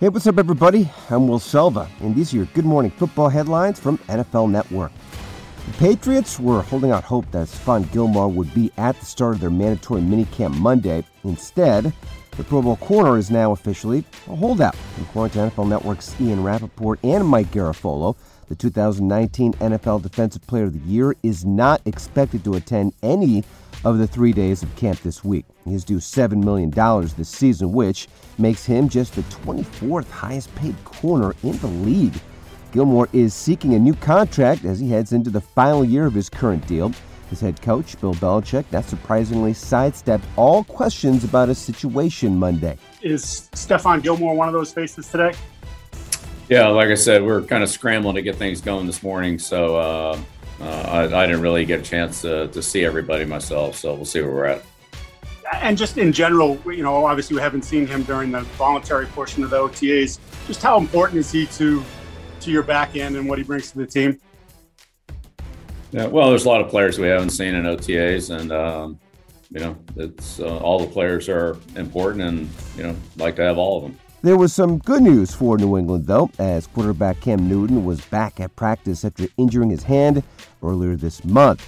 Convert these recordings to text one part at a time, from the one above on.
Hey, what's up, everybody? I'm Will Selva, and these are your Good Morning Football headlines from NFL Network. The Patriots were holding out hope that Stephon Gilmore would be at the start of their mandatory minicamp Monday. Instead, the Pro Bowl corner is now officially a holdout. According to NFL Network's Ian Rapoport and Mike Garafolo, the 2019 NFL Defensive Player of the Year is not expected to attend any of the three days of camp this week. He's due $7 million this season, which makes him just the 24th highest paid corner in the league. Gilmore is seeking a new contract as he heads into the final year of his current deal. His head coach, Bill Belichick, not surprisingly sidestepped all questions about his situation Monday. Is Stephon Gilmore one of those faces today? Yeah, like I said, we're kind of scrambling to get things going this morning, so uh, uh, I, I, didn't really get a chance to, to see everybody myself. So we'll see where we're at. And just in general, you know, obviously we haven't seen him during the voluntary portion of the OTAs. Just how important is he to to your back end and what he brings to the team? Yeah, well, there's a lot of players we haven't seen in OTAs, and um, you know, it's uh, all the players are important, and you know, like to have all of them. There was some good news for New England, though, as quarterback Cam Newton was back at practice after injuring his hand earlier this month.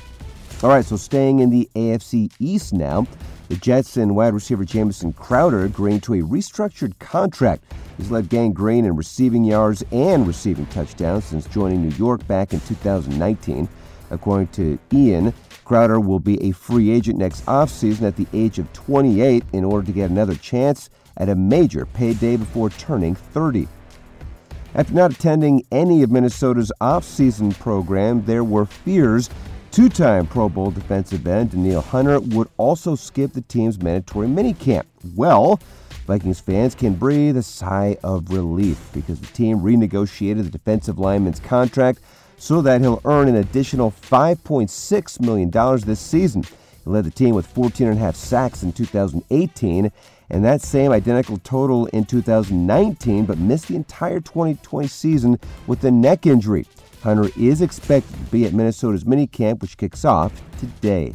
All right, so staying in the AFC East now, the Jets and wide receiver Jamison Crowder agreeing to a restructured contract. He's led gang green in receiving yards and receiving touchdowns since joining New York back in 2019. According to Ian, Crowder will be a free agent next offseason at the age of 28 in order to get another chance at a major payday before turning 30. After not attending any of Minnesota's offseason program, there were fears two time Pro Bowl defensive end Danielle Hunter would also skip the team's mandatory minicamp. Well, Vikings fans can breathe a sigh of relief because the team renegotiated the defensive lineman's contract so that he'll earn an additional $5.6 million this season. He led the team with 14.5 sacks in 2018 and that same identical total in 2019, but missed the entire 2020 season with a neck injury. Hunter is expected to be at Minnesota's minicamp, which kicks off today.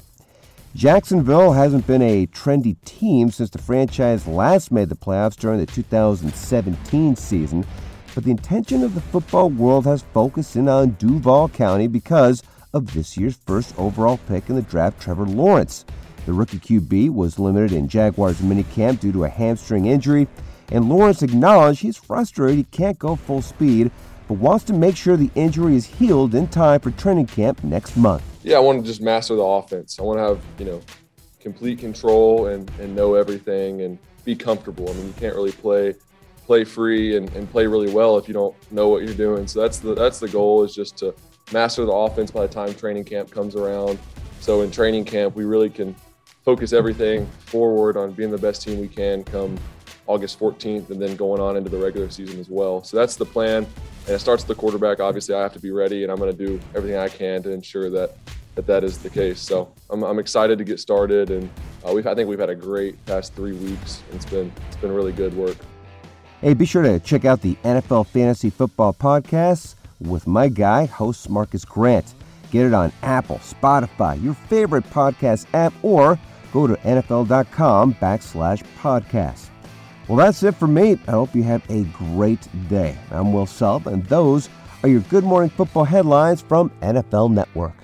Jacksonville hasn't been a trendy team since the franchise last made the playoffs during the 2017 season, but the attention of the football world has focused in on Duval County because of this year's first overall pick in the draft, Trevor Lawrence. The rookie QB was limited in Jaguars minicamp due to a hamstring injury, and Lawrence acknowledged he's frustrated he can't go full speed, but wants to make sure the injury is healed in time for training camp next month. Yeah, I want to just master the offense. I want to have, you know, complete control and, and know everything and be comfortable. I mean, you can't really play play free and, and play really well if you don't know what you're doing. So that's the that's the goal is just to master the offense by the time training camp comes around. So in training camp, we really can focus everything forward on being the best team we can come August 14th and then going on into the regular season as well. So that's the plan. And it starts with the quarterback. Obviously, I have to be ready, and I'm going to do everything I can to ensure that that, that is the case. So I'm, I'm excited to get started, and uh, we've I think we've had a great past three weeks. It's been it's been really good work. Hey, be sure to check out the NFL Fantasy Football Podcasts with my guy, host Marcas Grant. Get it on Apple, Spotify, your favorite podcast app, or go to NFL.com backslash podcast. Well, that's it for me. I hope you have a great day. I'm Will Selva, and those are your Good Morning Football headlines from NFL Network.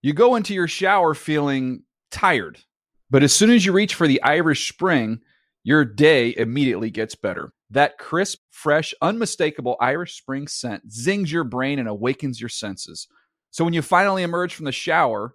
You go into your shower feeling tired, but as soon as you reach for the Irish Spring, your day immediately gets better. That crisp, fresh, unmistakable Irish Spring scent zings your brain and awakens your senses. So when you finally emerge from the shower,